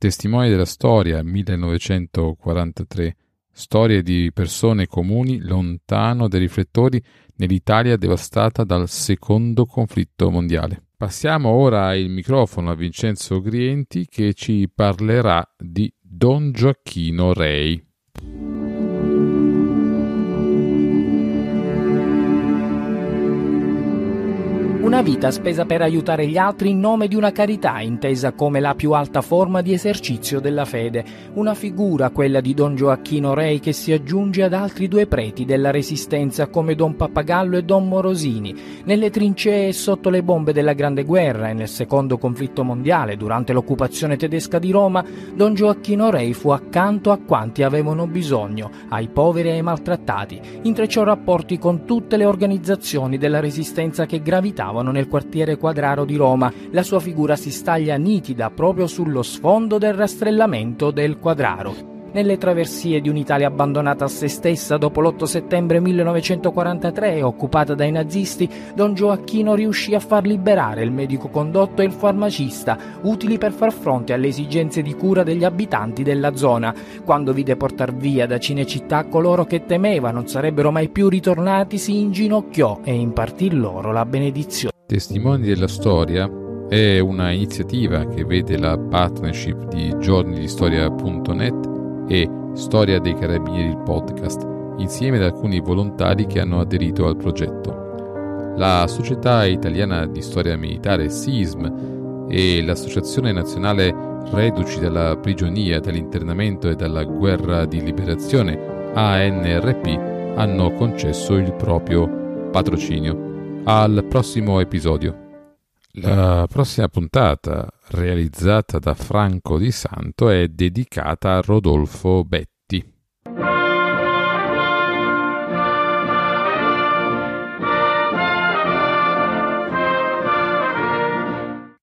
Testimoni della storia 1943. Storie di persone comuni lontano dai riflettori nell'Italia devastata dal secondo conflitto mondiale. Passiamo ora il microfono a Vincenzo Grienti che ci parlerà di Don Gioacchino Rei. Una vita spesa per aiutare gli altri in nome di una carità intesa come la più alta forma di esercizio della fede. Una figura, quella di Don Gioacchino Rei, che si aggiunge ad altri due preti della Resistenza come Don Pappagallo e Don Morosini. Nelle trincee e sotto le bombe della Grande Guerra e nel secondo conflitto mondiale, durante l'occupazione tedesca di Roma, Don Gioacchino Rei fu accanto a quanti avevano bisogno, ai poveri e ai maltrattati. Intrecciò rapporti con tutte le organizzazioni della Resistenza che gravitavano abitavano nel quartiere Quadraro di Roma. La sua figura si staglia nitida proprio sullo sfondo del rastrellamento del Quadraro. Nelle traversie di un'Italia abbandonata a se stessa dopo l'8 settembre 1943 occupata dai nazisti, Don Gioacchino riuscì a far liberare il medico condotto e il farmacista, utili per far fronte alle esigenze di cura degli abitanti della zona. Quando vide portar via da Cinecittà coloro che temeva non sarebbero mai più ritornati, si inginocchiò e impartì loro la benedizione. Testimoni della storia è una iniziativa che vede la partnership di giornidistoria.net e Storia dei Carabinieri il podcast, insieme ad alcuni volontari che hanno aderito al progetto. La Società Italiana di Storia Militare SISM e l'Associazione Nazionale Reduci dalla Prigionia, dall'Internamento e dalla Guerra di Liberazione ANRP hanno concesso il proprio patrocinio. Al prossimo episodio. La prossima puntata, realizzata da Franco Di Santo, è dedicata a Rodolfo Betti